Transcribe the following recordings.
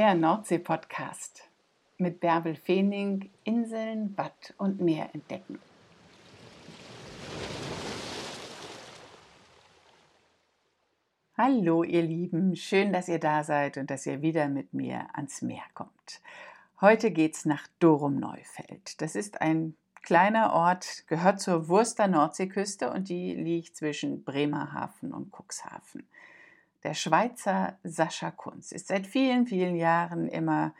Der Nordsee-Podcast mit Bärbel Feening, Inseln, Watt und Meer entdecken. Hallo ihr Lieben, schön, dass ihr da seid und dass ihr wieder mit mir ans Meer kommt. Heute geht's nach Dorum-Neufeld. Das ist ein kleiner Ort, gehört zur Wurster Nordseeküste und die liegt zwischen Bremerhaven und Cuxhaven. Der Schweizer Sascha Kunz ist seit vielen, vielen Jahren immer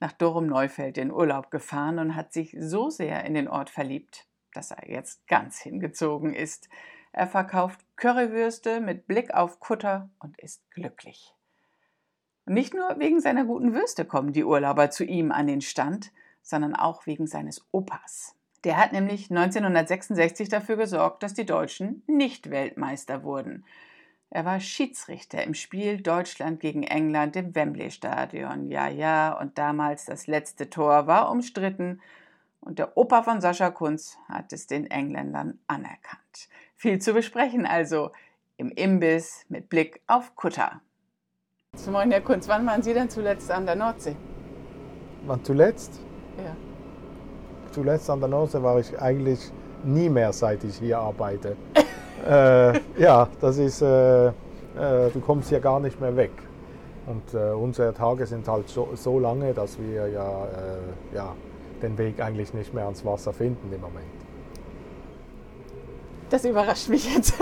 nach Dorum-Neufeld in Urlaub gefahren und hat sich so sehr in den Ort verliebt, dass er jetzt ganz hingezogen ist. Er verkauft Currywürste mit Blick auf Kutter und ist glücklich. Nicht nur wegen seiner guten Würste kommen die Urlauber zu ihm an den Stand, sondern auch wegen seines Opas. Der hat nämlich 1966 dafür gesorgt, dass die Deutschen nicht Weltmeister wurden. Er war Schiedsrichter im Spiel Deutschland gegen England im Wembley Stadion. Ja, ja, und damals das letzte Tor war umstritten und der Opa von Sascha Kunz hat es den Engländern anerkannt. Viel zu besprechen also im Imbiss mit Blick auf Kutter. Zum Moin, Herr Kunz, wann waren Sie denn zuletzt an der Nordsee? Wann zuletzt? Ja. Zuletzt an der Nordsee war ich eigentlich nie mehr, seit ich hier arbeite. äh, ja, das ist, äh, äh, du kommst hier gar nicht mehr weg. Und äh, unsere Tage sind halt so, so lange, dass wir ja, äh, ja den Weg eigentlich nicht mehr ans Wasser finden im Moment. Das überrascht mich jetzt.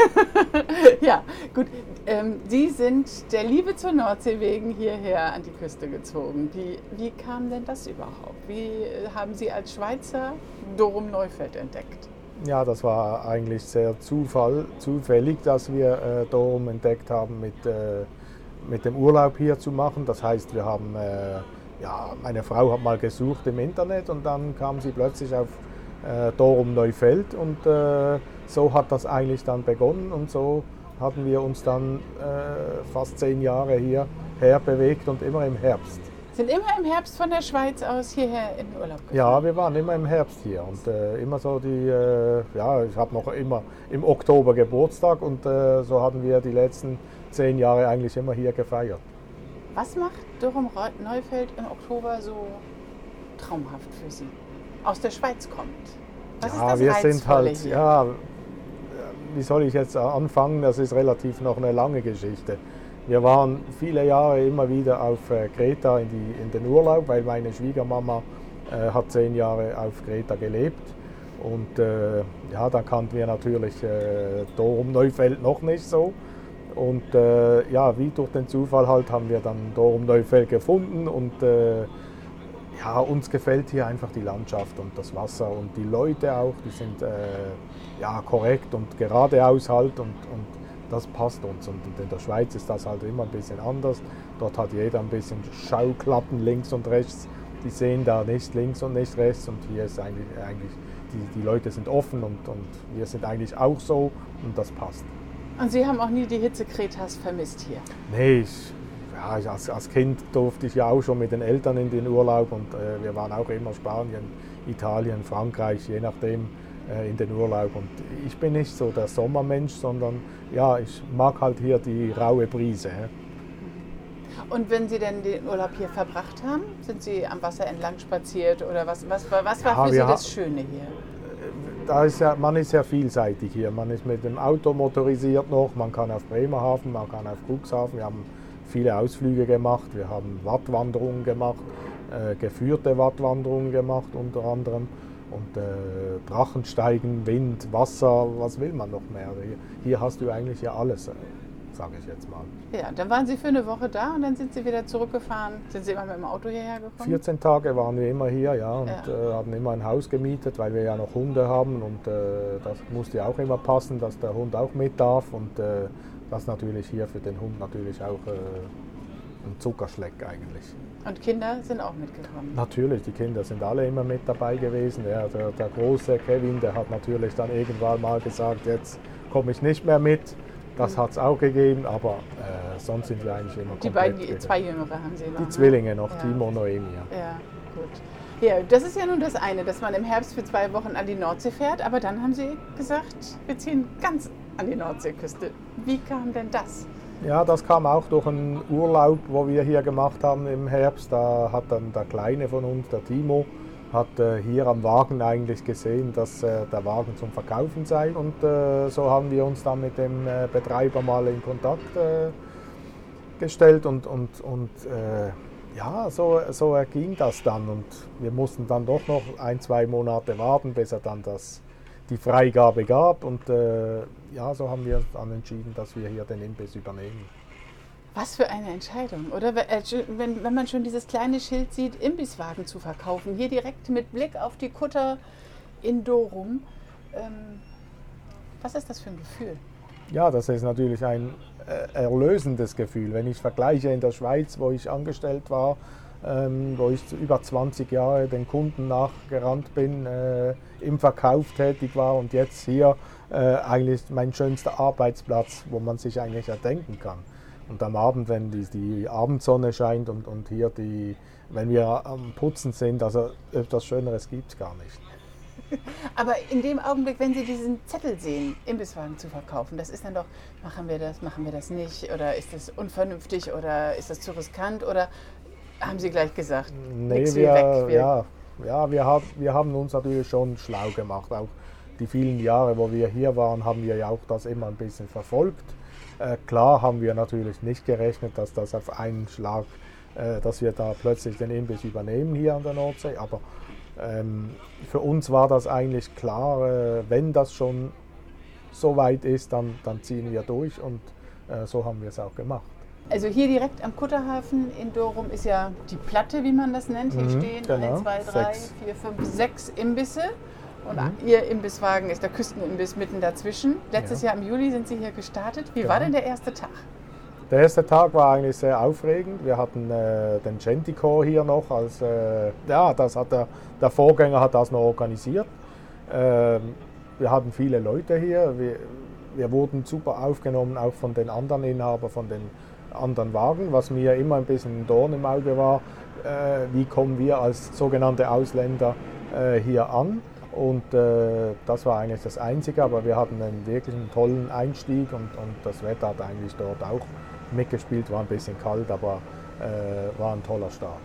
ja, gut. Ähm, Sie sind der Liebe zur Nordsee wegen hierher an die Küste gezogen. Wie, wie kam denn das überhaupt? Wie äh, haben Sie als Schweizer Dorum Neufeld entdeckt? Ja, das war eigentlich sehr Zufall, zufällig, dass wir äh, Dorum entdeckt haben mit, äh, mit dem Urlaub hier zu machen. Das heißt, wir haben, äh, ja, meine Frau hat mal gesucht im Internet und dann kam sie plötzlich auf äh, Dorum Neufeld und äh, so hat das eigentlich dann begonnen und so hatten wir uns dann äh, fast zehn Jahre hierher bewegt und immer im Herbst. Sind immer im Herbst von der Schweiz aus hierher in Urlaub gefahren? Ja, wir waren immer im Herbst hier und äh, immer so die, äh, ja, ich habe noch immer im Oktober Geburtstag und äh, so hatten wir die letzten zehn Jahre eigentlich immer hier gefeiert. Was macht Dorum Neufeld im Oktober so traumhaft für Sie? Aus der Schweiz kommt. Was ja, ist das wir sind halt, hier? ja, wie soll ich jetzt anfangen? Das ist relativ noch eine lange Geschichte. Wir waren viele Jahre immer wieder auf äh, Kreta in, die, in den Urlaub, weil meine Schwiegermama äh, hat zehn Jahre auf Kreta gelebt. Und äh, ja, da kannten wir natürlich äh, Dorum Neufeld noch nicht so. Und äh, ja, wie durch den Zufall halt haben wir dann Dorum Neufeld gefunden und äh, ja, uns gefällt hier einfach die Landschaft und das Wasser und die Leute auch, die sind äh, ja, korrekt und geradeaus halt und das passt uns. Und in der Schweiz ist das halt immer ein bisschen anders. Dort hat jeder ein bisschen Schauklappen links und rechts. Die sehen da nicht links und nicht rechts und hier ist eigentlich, eigentlich die, die Leute sind offen und, und wir sind eigentlich auch so und das passt. Und Sie haben auch nie die Hitze Kretas vermisst hier? Nee, ich, ja, ich als, als Kind durfte ich ja auch schon mit den Eltern in den Urlaub und äh, wir waren auch immer Spanien, Italien, Frankreich, je nachdem in den Urlaub. Und ich bin nicht so der Sommermensch, sondern ja, ich mag halt hier die raue Brise. Und wenn Sie denn den Urlaub hier verbracht haben, sind Sie am Wasser entlang spaziert oder was, was, war- was war Ja, für Sie das Schöne hier? Da ist ja, man ist ja vielseitig hier. Man ist mit dem Auto motorisiert noch, man kann auf Bremerhaven, man kann auf Cuxhaven. Wir haben viele Ausflüge gemacht, wir haben Wattwanderungen gemacht, äh, geführte Wattwanderungen gemacht unter anderem. Und äh, Drachensteigen, Wind, Wasser, was will man noch mehr? Hier, hast du eigentlich ja alles, äh, sage ich jetzt mal. Ja, dann waren Sie für eine Woche da und dann sind Sie wieder zurückgefahren. Sind Sie immer mit dem Auto hierher gekommen? 14 Tage waren wir immer hier, ja, und Ja. Äh, haben immer ein Haus gemietet, weil wir ja noch Hunde haben und äh, das musste ja auch immer passen, dass der Hund auch mit darf und äh, das natürlich hier für den Hund natürlich auch äh, ein Zuckerschleck eigentlich. Und Kinder sind auch mitgekommen. Natürlich, die Kinder sind alle immer mit dabei gewesen. Ja, der, der große Kevin, der hat natürlich dann irgendwann mal gesagt, jetzt komme ich nicht mehr mit. Das hat es auch gegeben, aber äh, sonst sind wir eigentlich immer Die beiden, die zwei Jüngere haben Sie noch. Die ne? Zwillinge noch, Ja. Timo und Noemi. Ja. Ja, gut. Ja, das ist ja nun das eine, dass man im Herbst für zwei Wochen an die Nordsee fährt, aber dann haben Sie gesagt, wir ziehen ganz an die Nordseeküste. Wie kam denn das? Ja, das kam auch durch einen Urlaub, wo wir hier gemacht haben im Herbst. Da hat dann der Kleine von uns, der Timo, hat äh, hier am Wagen eigentlich gesehen, dass äh, der Wagen zum Verkaufen sei. Und äh, so haben wir uns dann mit dem äh, Betreiber mal in Kontakt äh, gestellt und, und, und äh, ja, so, so erging das dann. Und wir mussten dann doch noch ein, zwei Monate warten, bis er dann das, die Freigabe gab. Und ja, so haben wir dann entschieden, dass wir hier den Imbiss übernehmen. Was für eine Entscheidung, oder? Äh, wenn, wenn man schon dieses kleine Schild sieht, Imbisswagen zu verkaufen, hier direkt mit Blick auf die Kutter in Dorum. Ähm, was ist das für ein Gefühl? Ja, das ist natürlich ein äh, erlösendes Gefühl. Wenn ich vergleiche in der Schweiz, wo ich angestellt war, ähm, wo ich über 20 Jahre den Kunden nachgerannt bin, äh, im Verkauf tätig war und jetzt hier äh, eigentlich mein schönster Arbeitsplatz, wo man sich eigentlich erdenken kann. Und am Abend, wenn die, die Abendsonne scheint und, und hier die, wenn wir am Putzen sind, also etwas Schöneres gibt es gar nicht. Aber in dem Augenblick, wenn Sie diesen Zettel sehen, Imbisswagen zu verkaufen, das ist dann doch, machen wir das, machen wir das nicht oder ist das unvernünftig oder ist das zu riskant oder haben Sie gleich gesagt, nee, wir, weg, wir ja, ja wir, haben, wir haben uns natürlich schon schlau gemacht. Auch die vielen Jahre, wo wir hier waren, haben wir ja auch das immer ein bisschen verfolgt. Äh, klar haben wir natürlich nicht gerechnet, dass das auf einen Schlag, äh, dass wir da plötzlich den Imbiss übernehmen hier an der Nordsee, aber ähm, für uns war das eigentlich klar, äh, wenn das schon so weit ist, dann, dann ziehen wir durch und äh, so haben wir es auch gemacht. Also hier direkt am Kutterhafen in Dorum ist ja die Platte, wie man das nennt. Hier mhm, stehen genau. 1, 2, 3, 4, 5, 6 Imbisse. Und mhm. Ihr Imbisswagen ist der Küstenimbiss mitten dazwischen. Letztes ja. Jahr im Juli sind Sie hier gestartet. Wie genau. war denn der erste Tag? Der erste Tag war eigentlich sehr aufregend. Wir hatten äh, den Genticore hier noch. Als, äh, ja, das hat der, der Vorgänger hat das noch organisiert. Ähm, wir hatten viele Leute hier. Wir, wir wurden super aufgenommen, auch von den anderen Inhabern, von den anderen Wagen, was mir immer ein bisschen ein Dorn im Auge war. Äh, wie kommen wir als sogenannte Ausländer äh, hier an? Und äh, das war eigentlich das Einzige, aber wir hatten einen wirklich einen tollen Einstieg und, und das Wetter hat eigentlich dort auch mitgespielt, war ein bisschen kalt, aber war ein toller Start.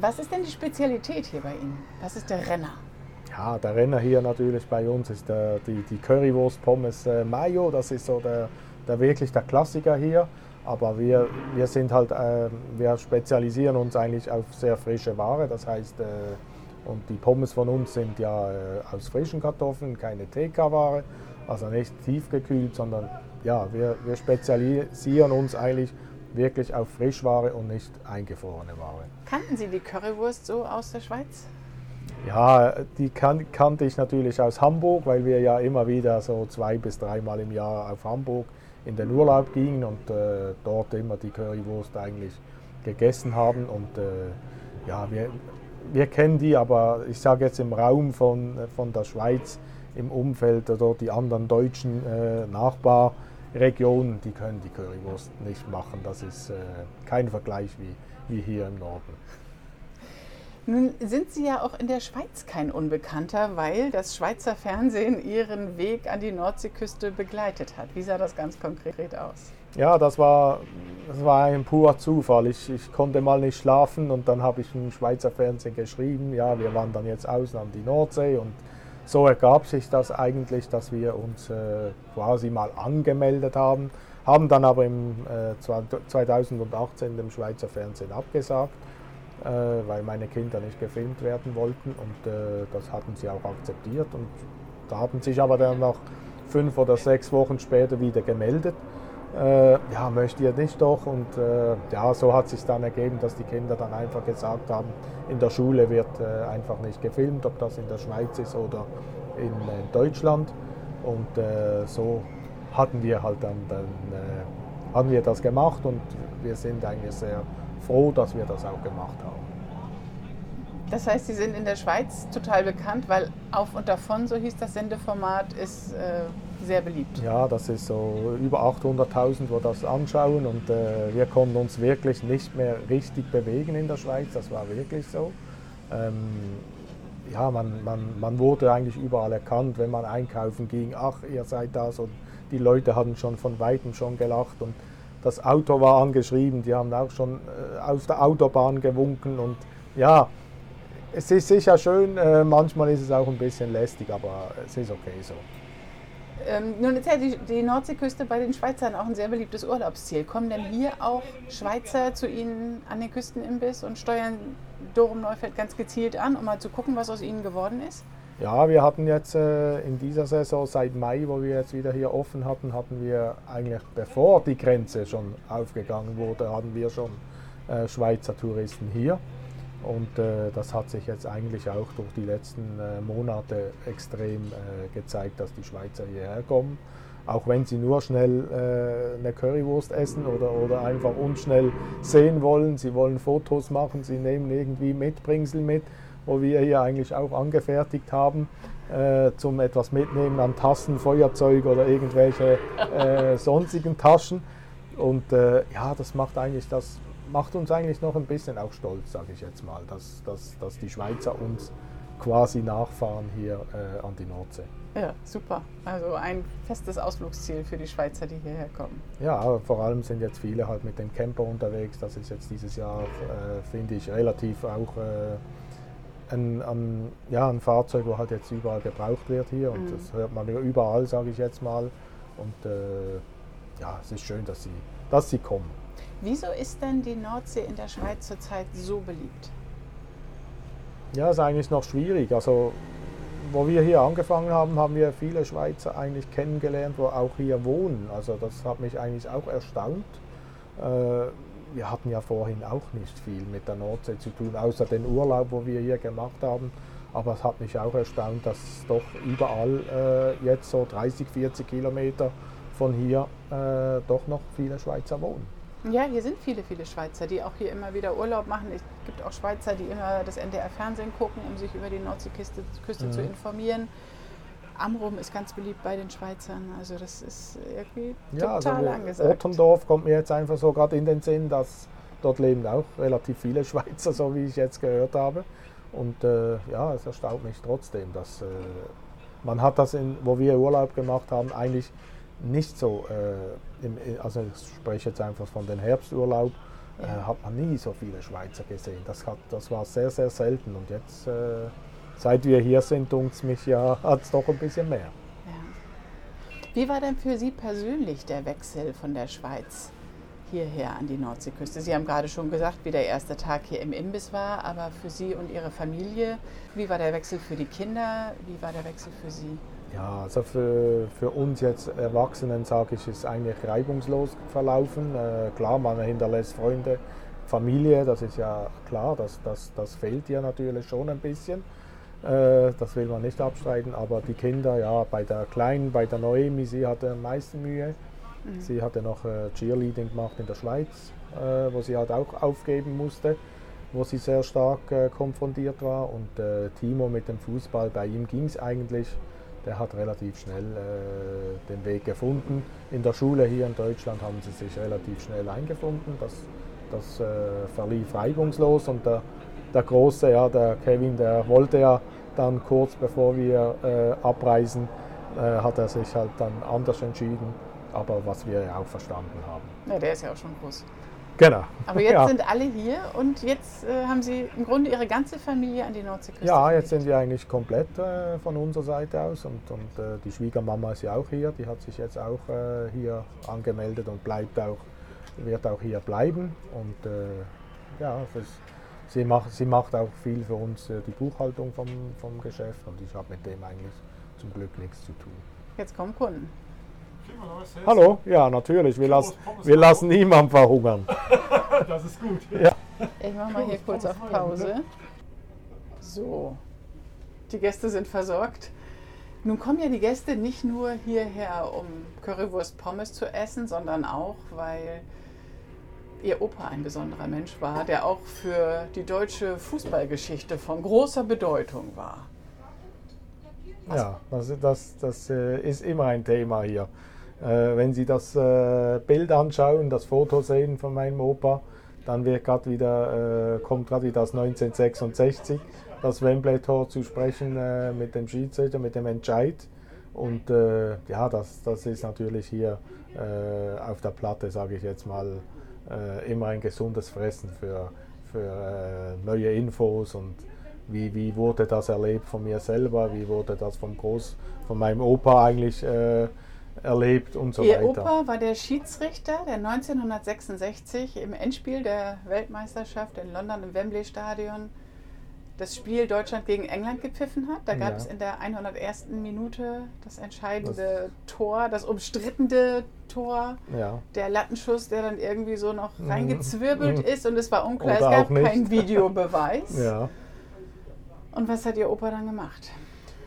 Was ist denn die Spezialität hier bei Ihnen? Was ist der Renner? Ja, der Renner hier natürlich bei uns ist der, die, die Currywurst Pommes Mayo, das ist so der, der wirklich der Klassiker hier. Aber wir, wir sind halt, äh, wir spezialisieren uns eigentlich auf sehr frische Ware, das heißt äh, und die Pommes von uns sind ja äh, aus frischen Kartoffeln, keine TK-Ware, also nicht tiefgekühlt, sondern ja, wir, wir spezialisieren uns eigentlich wirklich auf Frischware und nicht eingefrorene Ware. Kannten Sie die Currywurst so aus der Schweiz? Ja, die kan kannte ich natürlich aus Hamburg, weil wir ja immer wieder so zwei bis dreimal im Jahr auf Hamburg in den Urlaub gingen und äh, dort immer die Currywurst eigentlich gegessen haben. Und äh, ja, wir, wir kennen die, aber ich sage jetzt im Raum von, von der Schweiz, im Umfeld oder die anderen deutschen äh, Nachbarregionen, die können die Currywurst nicht machen. Das ist äh, kein Vergleich wie, wie hier im Norden. Nun sind Sie ja auch in der Schweiz kein Unbekannter, weil das Schweizer Fernsehen Ihren Weg an die Nordseeküste begleitet hat. Wie sah das ganz konkret aus? Ja, das war, das war ein purer Zufall. Ich, ich konnte mal nicht schlafen und dann habe ich im Schweizer Fernsehen geschrieben, ja, wir wandern jetzt aus an die Nordsee und so ergab sich das eigentlich, dass wir uns äh, quasi mal angemeldet haben, haben dann aber im äh, 2018 dem Schweizer Fernsehen abgesagt weil meine Kinder nicht gefilmt werden wollten und äh, das hatten sie auch akzeptiert und da haben sich aber dann noch fünf oder sechs Wochen später wieder gemeldet. Äh, ja, möchte ihr nicht doch und äh, ja, so hat sich dann ergeben, dass die Kinder dann einfach gesagt haben, in der Schule wird äh, einfach nicht gefilmt, ob das in der Schweiz ist oder in, in Deutschland und äh, so hatten wir halt dann, dann haben wir das gemacht und wir sind eigentlich sehr froh, dass wir das auch gemacht haben. Das heißt, Sie sind in der Schweiz total bekannt, weil Auf und Davon, so hieß das Sendeformat, ist äh, sehr beliebt. Ja, das ist so über 800.000, wo das anschauen und äh, wir konnten uns wirklich nicht mehr richtig bewegen in der Schweiz, das war wirklich so. Ähm, ja, man, man, man wurde eigentlich überall erkannt, wenn man einkaufen ging, ach, ihr seid das und die Leute hatten schon von Weitem schon gelacht und das Auto war angeschrieben, die haben auch schon äh, auf der Autobahn gewunken und ja, es ist sicher schön, äh, manchmal ist es auch ein bisschen lästig, aber es ist okay so. Ähm, nun ist ja die, die, Nordseeküste bei den Schweizern auch ein sehr beliebtes Urlaubsziel. Kommen denn hier auch Schweizer zu Ihnen an den Küstenimbiss und steuern Dorum Neufeld ganz gezielt an, um mal zu gucken, was aus ihnen geworden ist? Ja, wir hatten jetzt äh, in dieser Saison seit Mai, wo wir jetzt wieder hier offen hatten, hatten wir eigentlich bevor die Grenze schon aufgegangen wurde, hatten wir schon äh, Schweizer Touristen hier. Und äh, das hat sich jetzt eigentlich auch durch die letzten Monate extrem gezeigt, dass die Schweizer hierher kommen. Auch wenn sie nur schnell eine Currywurst essen oder, oder einfach uns schnell sehen wollen. Sie wollen Fotos machen, sie nehmen irgendwie Mitbringsel mit, wo wir hier eigentlich auch angefertigt haben, äh, zum etwas mitnehmen an Tassen, Feuerzeug oder irgendwelche äh, sonstigen Taschen. Und ja, das macht eigentlich das macht uns eigentlich noch ein bisschen auch stolz, sage ich jetzt mal, dass, dass, dass die Schweizer uns quasi nachfahren hier äh, an die Nordsee. Ja, super. Also ein festes Ausflugsziel für die Schweizer, die hierher kommen. Ja, vor allem sind jetzt viele halt mit dem Camper unterwegs. Das ist jetzt dieses Jahr, äh, finde ich, relativ auch äh, ein, ein, ja, ein Fahrzeug, wo halt jetzt überall gebraucht wird hier. Und mhm. das hört man überall, sage ich jetzt mal. Und äh, ja, es ist schön, dass sie, dass sie kommen. Wieso ist denn die Nordsee in der Schweiz zurzeit so beliebt? Ja, ist eigentlich noch schwierig. Also, wo wir hier angefangen haben, haben wir viele Schweizer eigentlich kennengelernt, wo auch hier wohnen. Also, das hat mich eigentlich auch erstaunt. Äh, wir hatten ja vorhin auch nicht viel mit der Nordsee zu tun, außer den Urlaub, wo wir hier gemacht haben. Aber es hat mich auch erstaunt, dass doch überall äh, jetzt so 30, 40 Kilometer von hier äh, doch noch viele Schweizer wohnen. Ja, hier sind viele, viele Schweizer, die auch hier immer wieder Urlaub machen. Es gibt auch Schweizer, die immer das NDR-Fernsehen gucken, um sich über die Nordseeküste Küste mhm. zu informieren. Amrum ist ganz beliebt bei den Schweizern. Also das ist irgendwie ja, total also angesagt. Ottendorf kommt mir jetzt einfach so gerade in den Sinn, dass dort leben auch relativ viele Schweizer, so wie ich jetzt gehört habe. Und äh, ja, es erstaunt mich trotzdem, dass äh, man hat das, in, wo wir Urlaub gemacht haben, eigentlich nicht so, äh, im, also ich spreche jetzt einfach von den Herbsturlaub, äh, hat man nie so viele Schweizer gesehen. Das, hat, das war sehr, sehr selten. Und jetzt, äh, seit wir hier sind, dunkt mich ja, hat es doch ein bisschen mehr. Ja. Wie war denn für Sie persönlich der Wechsel von der Schweiz hierher an die Nordseeküste? Sie haben gerade schon gesagt, wie der erste Tag hier im Imbiss war, aber für Sie und Ihre Familie, wie war der Wechsel für die Kinder? Wie war der Wechsel für Sie? Ja, also für, für uns jetzt Erwachsenen sage ich, ist eigentlich reibungslos verlaufen. Äh, klar, man hinterlässt Freunde, Familie, das ist ja klar, das, das, das fehlt ja natürlich schon ein bisschen. Äh, das will man nicht abstreiten, aber die Kinder, ja, bei der Kleinen, bei der Noemi, sie hatte am meisten Mühe. Mhm. Sie hatte noch äh, Cheerleading gemacht in der Schweiz, äh, wo sie halt auch aufgeben musste, wo sie sehr stark konfrontiert war. Und Timo mit dem Fußball, bei ihm ging es eigentlich der hat relativ schnell den Weg gefunden. In der Schule hier in Deutschland haben sie sich relativ schnell eingefunden. Das, das verlief reibungslos und der, der Große, ja, der Kevin, der wollte ja dann kurz bevor wir äh, abreisen, äh, hat er sich halt dann anders entschieden, aber was wir ja auch verstanden haben. Ja, der ist ja auch schon groß. Genau. Aber jetzt ja. sind alle hier und jetzt äh, haben Sie im Grunde Ihre ganze Familie an die Nordseeküste. Ja, jetzt sind wir eigentlich komplett äh, von unserer Seite aus und, und äh, die Schwiegermama ist ja auch hier. Die hat sich jetzt auch äh, hier angemeldet und bleibt auch, wird auch hier bleiben. Und äh, ja, ist, sie, macht, sie macht auch viel für uns äh, die Buchhaltung vom, vom Geschäft und ich habe mit dem eigentlich zum Glück nichts zu tun. Jetzt kommen Kunden. Hallo? Ja, natürlich. Wir, lassen, wir lassen niemanden verhungern. Das ist gut. Ja. Ich mache mal hier kurz auf Pause. So, die Gäste sind versorgt. Nun kommen ja die Gäste nicht nur hierher, um Currywurst Pommes zu essen, sondern auch, weil ihr Opa ein besonderer Mensch war, der auch für die deutsche Fußballgeschichte von großer Bedeutung war. Ja, das, das, das äh, ist immer ein Thema hier. Äh, wenn Sie das äh, Bild anschauen, das Foto sehen von meinem Opa, dann wird grad wieder, kommt gerade wieder das 1966, das Wembley-Tor zu sprechen mit dem Schiedsrichter, mit dem Entscheid. Und ja, das, das ist natürlich hier auf der Platte, sage ich jetzt mal, äh, immer ein gesundes Fressen für, für äh, neue Infos und wie, wie wurde das erlebt von mir selber, wie wurde das vom Groß, von meinem Opa eigentlich äh, erlebt und so Ihr weiter. Ihr Opa war der Schiedsrichter, der 1966 im Endspiel der Weltmeisterschaft in London im Wembley Stadion das Spiel Deutschland gegen England gepfiffen hat. Da gab ja. es in der 101. Minute das entscheidende das Tor, das umstrittene Tor, ja. der Lattenschuss, der dann irgendwie so noch mhm. reingezwirbelt mhm. ist und es war unklar, Oder es gab keinen Videobeweis. ja. Und was hat Ihr Opa dann gemacht?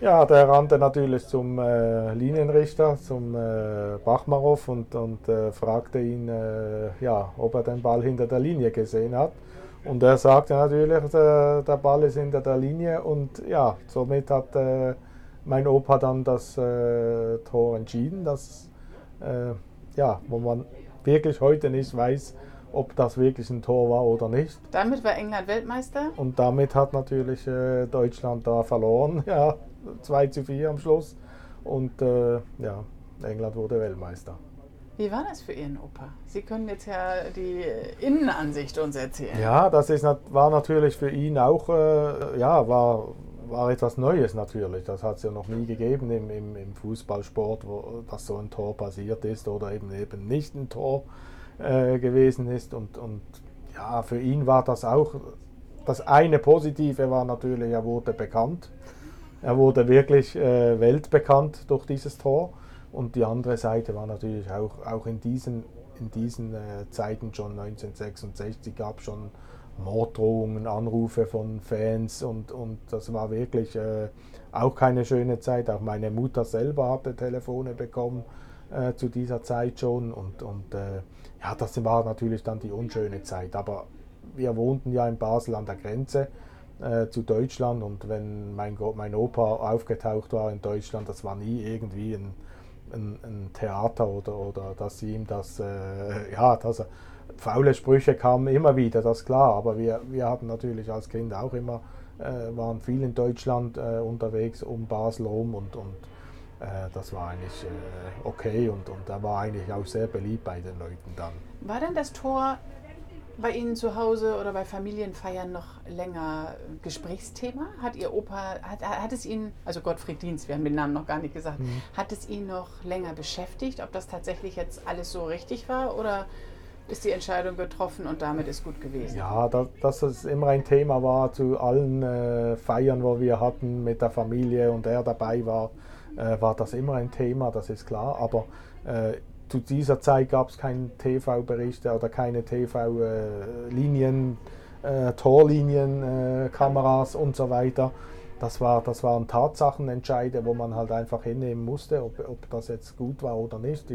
Ja, der rannte natürlich zum äh, Linienrichter, zum äh, Bachmarow und, und äh, fragte ihn, äh, ja, ob er den Ball hinter der Linie gesehen hat. Und er sagte natürlich, der, der Ball ist hinter der Linie und ja, somit hat äh, mein Opa dann das äh, Tor entschieden, das, ja, wo man wirklich heute nicht weiß, ob das wirklich ein Tor war oder nicht. Damit war England Weltmeister? Und damit hat natürlich Deutschland da verloren, ja. 2 zu 4 am Schluss. Und äh, ja, England wurde Weltmeister. Wie war das für Ihren Opa? Sie können jetzt ja die Innenansicht uns erzählen. Ja, das ist, war natürlich für ihn auch, äh, ja, war, war etwas Neues natürlich. Das hat es ja noch nie gegeben im, im, im, Fußballsport, wo dass so ein Tor passiert ist oder eben eben nicht ein Tor äh, gewesen ist. Und, und ja, für ihn war das auch, das eine Positive war natürlich, er wurde bekannt. Er wurde wirklich äh, weltbekannt durch dieses Tor. Und die andere Seite war natürlich auch, auch in diesen, in diesen äh, Zeiten schon 1966 gab es schon Morddrohungen, Anrufe von Fans und, und das war wirklich äh, auch keine schöne Zeit. Auch meine Mutter selber hatte Telefone bekommen äh, zu dieser Zeit schon und, und äh, ja, das war natürlich dann die unschöne Zeit. Aber wir wohnten ja in Basel an der Grenze äh, zu Deutschland und wenn mein, mein Opa aufgetaucht war in Deutschland, das war nie irgendwie ein, ein, ein Theater oder, oder dass ihm das, äh, ja, dass faule Sprüche kamen immer wieder, das ist klar, aber wir, wir hatten natürlich als Kind auch immer, äh, waren viel in Deutschland äh, unterwegs um Basel rum und, und äh, das war eigentlich äh, okay und, und er war eigentlich auch sehr beliebt bei den Leuten dann. War denn das Tor bei Ihnen zu Hause oder bei Familienfeiern noch länger Gesprächsthema? Hat Ihr Opa, hat, hat es ihn, also Gottfried Dienst, wir haben den Namen noch gar nicht gesagt, mhm. hat es ihn noch länger beschäftigt, ob das tatsächlich jetzt alles so richtig war oder ist die Entscheidung getroffen und damit ist gut gewesen? Ja, dass, dass es immer ein Thema war zu allen äh, Feiern, wo wir hatten mit der Familie und er dabei war, äh, war das immer ein Thema, das ist klar. Aber äh, zu dieser Zeit gab es keine TV-Berichte oder keine TV-Linien, äh, Torlinien, äh, Kameras und so weiter. Das, war, das waren Tatsachenentscheide, wo man halt einfach hinnehmen musste, ob, ob das jetzt gut war oder nicht.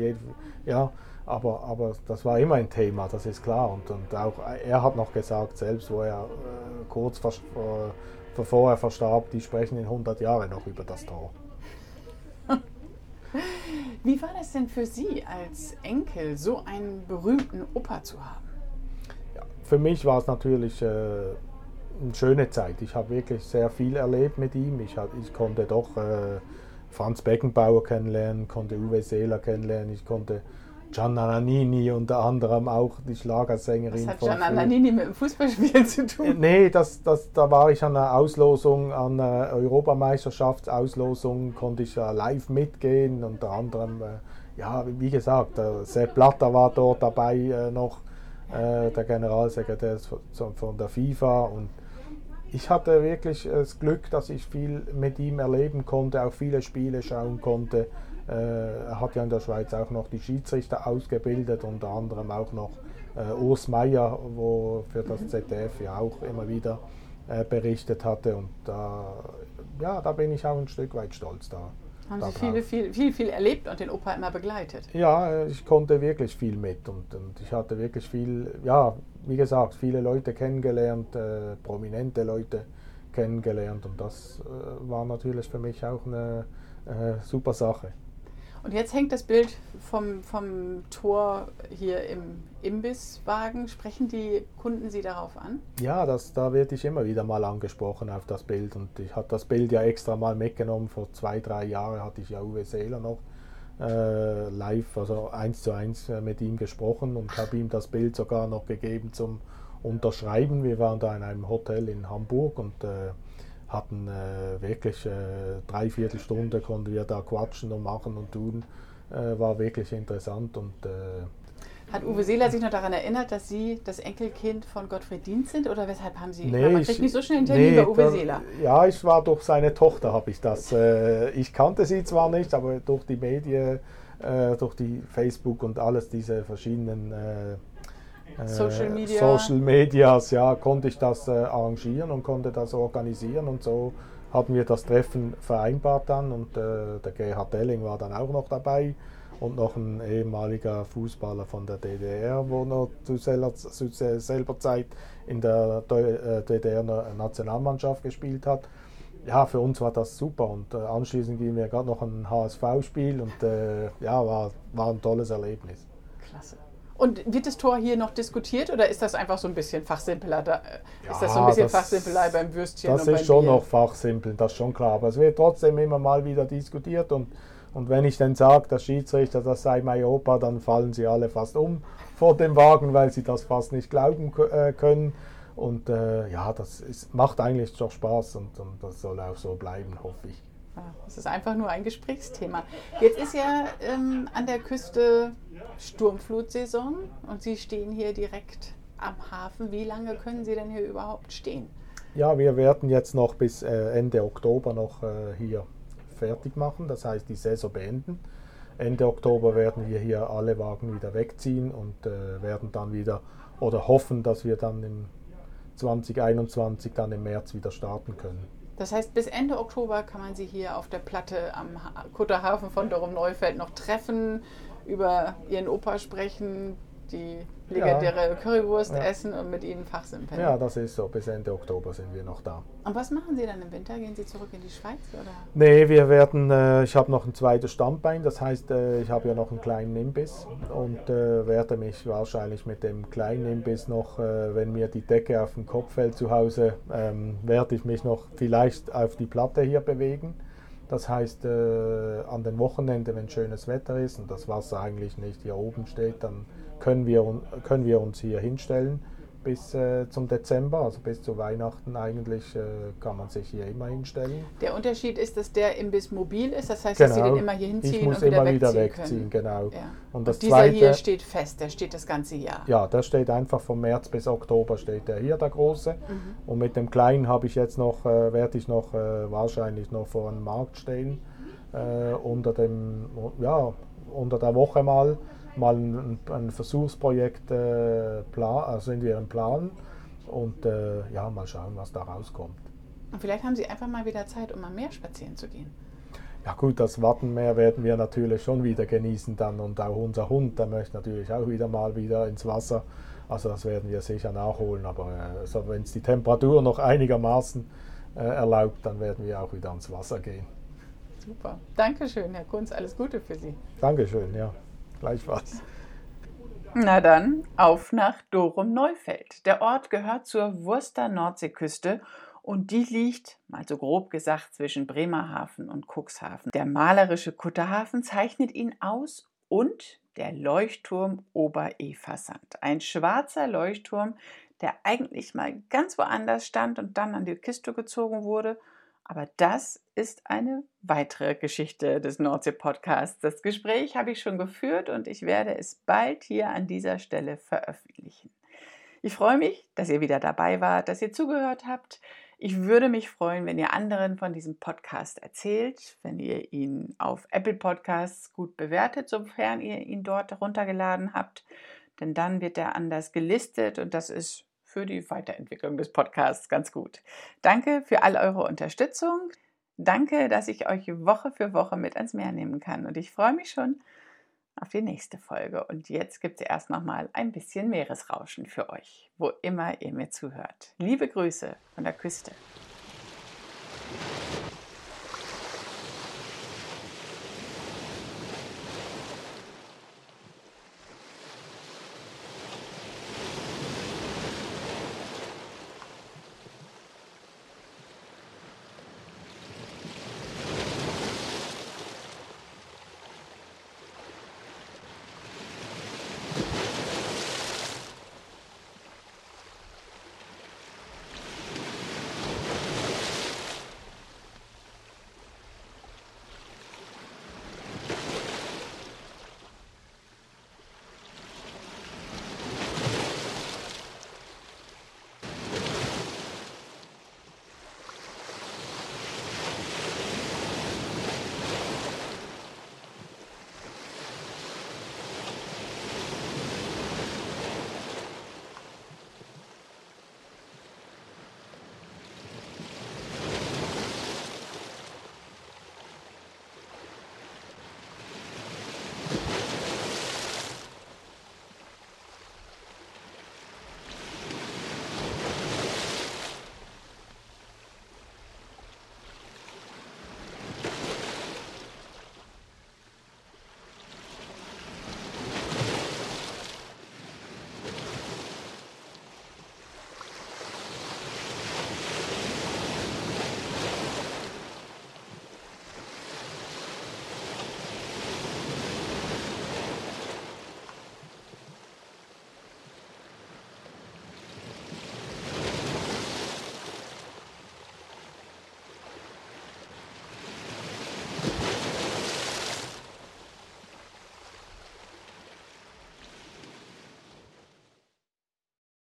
Ja, aber, aber das war immer ein Thema, das ist klar. Und, und auch er hat noch gesagt, selbst wo er äh, kurz vor, bevor er verstarb, die sprechen in 100 Jahren noch über das Tor. Wie war das denn für Sie als Enkel, so einen berühmten Opa zu haben? Ja, für mich war es natürlich äh, eine schöne Zeit. Ich habe wirklich sehr viel erlebt mit ihm. Ich, hab, ich konnte doch äh, Franz Beckenbauer kennenlernen, konnte Uwe Seeler kennenlernen, ich konnte Gianna Nannini unter anderem auch die Schlagersängerin. Was hat Gianna Nannini mit dem Fußballspielen zu tun? Äh, nee, das, das, da war ich an einer Auslosung, an einer Europameisterschaftsauslosung, konnte ich ja live mitgehen. Unter anderem, äh, ja, wie gesagt, Sepp Blatter war dort dabei äh, noch, äh, der Generalsekretär von der FIFA. Und ich hatte wirklich das Glück, dass ich viel mit ihm erleben konnte, auch viele Spiele schauen konnte. Äh, er hat ja in der Schweiz auch noch die Schiedsrichter ausgebildet, unter anderem auch noch äh, Urs Meier, wo für das ZDF ja auch immer wieder äh, berichtet hatte. Und da, ja, da bin ich auch ein Stück weit stolz da. Haben Sie viele, viel, viel, viel erlebt und den Opa immer begleitet? Ja, ich konnte wirklich viel mit und, und ich hatte wirklich viel, ja, wie gesagt, viele Leute kennengelernt, äh, prominente Leute kennengelernt und das äh, war natürlich für mich auch eine äh, super Sache. Und jetzt hängt das Bild vom, vom Tor hier im Imbisswagen. Sprechen die Kunden Sie darauf an? Ja, das, da werde ich immer wieder mal angesprochen auf das Bild. Und ich habe das Bild ja extra mal mitgenommen. Vor zwei, drei Jahren hatte ich ja Uwe Seeler noch äh, live, also eins zu eins äh, mit ihm gesprochen und habe ihm das Bild sogar noch gegeben zum Unterschreiben. Wir waren da in einem Hotel in Hamburg und äh, hatten äh, wirklich äh, dreiviertel Stunde konnten wir da quatschen und machen und tun. Äh, war wirklich interessant und äh, hat Uwe Seeler sich noch daran erinnert, dass Sie das Enkelkind von Gottfried Dienst sind oder weshalb haben Sie, nee, man kriegt nicht so schnell einen Termin nee, bei Uwe Seeler? Ja, ich war durch seine Tochter, habe ich das. Äh, ich kannte sie zwar nicht, aber durch die Medien, äh, durch die Facebook und alles diese verschiedenen Social, Media. Social Medias, ja, konnte ich das arrangieren und konnte das organisieren und so hatten wir das Treffen vereinbart dann und der Gerhard Delling war dann auch noch dabei und noch ein ehemaliger Fußballer von der DDR, wo noch zu selber, zu selber Zeit in der DDR-Nationalmannschaft äh, gespielt hat. Ja, für uns war das super und äh, anschließend gingen wir gerade noch ein HSV-Spiel und äh, ja, war, war ein tolles Erlebnis. Klasse. Und wird das Tor hier noch diskutiert oder ist das einfach so ein bisschen Fachsimpler? Da, ja, ist das so ein bisschen das, Fachsimpelei beim Würstchen? Das ist schon Bier? noch Fachsimpeln, das ist schon klar. Aber es wird trotzdem immer mal wieder diskutiert und und wenn ich dann sage, der Schiedsrichter, das sei mein Opa, dann fallen sie alle fast um vor dem Wagen, weil sie das fast nicht glauben äh, können. Und äh, ja, das ist, macht eigentlich doch Spaß und, und, das soll auch so bleiben, hoffe ich. Das ist einfach nur ein Gesprächsthema. Jetzt ist ja ähm, an der Küste Sturmflutsaison und Sie stehen hier direkt am Hafen. Wie lange können Sie denn hier überhaupt stehen? Ja, wir werden jetzt noch bis äh, Ende Oktober noch äh, hier fertig machen, das heißt die Saison beenden. Ende Oktober werden wir hier alle Wagen wieder wegziehen und äh, werden dann wieder oder hoffen, dass wir dann im 2021 dann im März wieder starten können. Das heißt, bis Ende Oktober kann man Sie hier auf der Platte am Kutterhafen von Dorum-Neufeld noch treffen, über Ihren Opa sprechen, die legendäre ja. Currywurst ja. essen und mit ihnen fachsimpeln. Ja, das ist so. Bis Ende Oktober sind wir noch da. Und was machen Sie dann im Winter? Gehen Sie zurück in die Schweiz? Oder? Nee, wir werden, äh, ich habe noch ein zweites Standbein, das heißt, äh, ich habe ja noch einen kleinen Imbiss und äh, werde mich wahrscheinlich mit dem kleinen Imbiss noch, äh, wenn mir die Decke auf den Kopf fällt zu Hause, ähm, werde ich mich noch vielleicht auf die Platte hier bewegen. Das heißt, äh, an den Wochenenden, wenn schönes Wetter ist und das Wasser eigentlich nicht hier oben steht, dann können wir, können wir uns hier hinstellen bis äh, zum Dezember, also bis zu Weihnachten eigentlich, äh, kann man sich hier immer hinstellen. Der Unterschied ist, dass der Imbiss mobil ist, das heißt, genau. dass Sie den immer hier hinziehen ich muss und wieder immer wegziehen wieder wegziehen, können. genau. Ja. Und, und dieser zweite, hier steht fest, der steht das ganze Jahr. Ja, der steht einfach vom März bis Oktober steht der hier, der große. Mhm. Und mit dem kleinen habe ich jetzt noch, äh, werde ich noch äh, wahrscheinlich noch vor einem Markt stehen, äh, unter dem, ja, unter der Woche mal mal ein, ein Versuchsprojekt äh, plan, also in ihrem Plan und äh, ja, mal schauen, was da rauskommt. Und vielleicht haben Sie einfach mal wieder Zeit, um am Meer spazieren zu gehen. Ja gut, das Wattenmeer werden wir natürlich schon wieder genießen dann und auch unser Hund, der möchte natürlich auch wieder mal wieder ins Wasser. Also das werden wir sicher nachholen, aber äh, also wenn es die Temperatur noch einigermaßen äh, erlaubt, dann werden wir auch wieder ans Wasser gehen. Super. Dankeschön, Herr Kunz. Alles Gute für Sie. Dankeschön, ja. Gleichfalls. Na dann, auf nach Dorum-Neufeld. Der Ort gehört zur Wurster Nordseeküste und die liegt, mal so grob gesagt, zwischen Bremerhaven und Cuxhaven. Der malerische Kutterhafen zeichnet ihn aus und der Leuchtturm Ober-Eversand. Ein schwarzer Leuchtturm, der eigentlich mal ganz woanders stand und dann an die Küste gezogen wurde aber das ist eine weitere Geschichte des Nordsee-Podcasts. Das Gespräch habe ich schon geführt und ich werde es bald hier an dieser Stelle veröffentlichen. Ich freue mich, dass ihr wieder dabei wart, dass ihr zugehört habt. Ich würde mich freuen, wenn ihr anderen von diesem Podcast erzählt, wenn ihr ihn auf Apple Podcasts gut bewertet, sofern ihr ihn dort runtergeladen habt. Denn dann wird er anders gelistet und das ist für die Weiterentwicklung des Podcasts ganz gut. Danke für all eure Unterstützung. Danke, dass ich euch Woche für Woche mit ans Meer nehmen kann. Und ich freue mich schon auf die nächste Folge. Und jetzt gibt es erst noch mal ein bisschen Meeresrauschen für euch, wo immer ihr mir zuhört. Liebe Grüße von der Küste.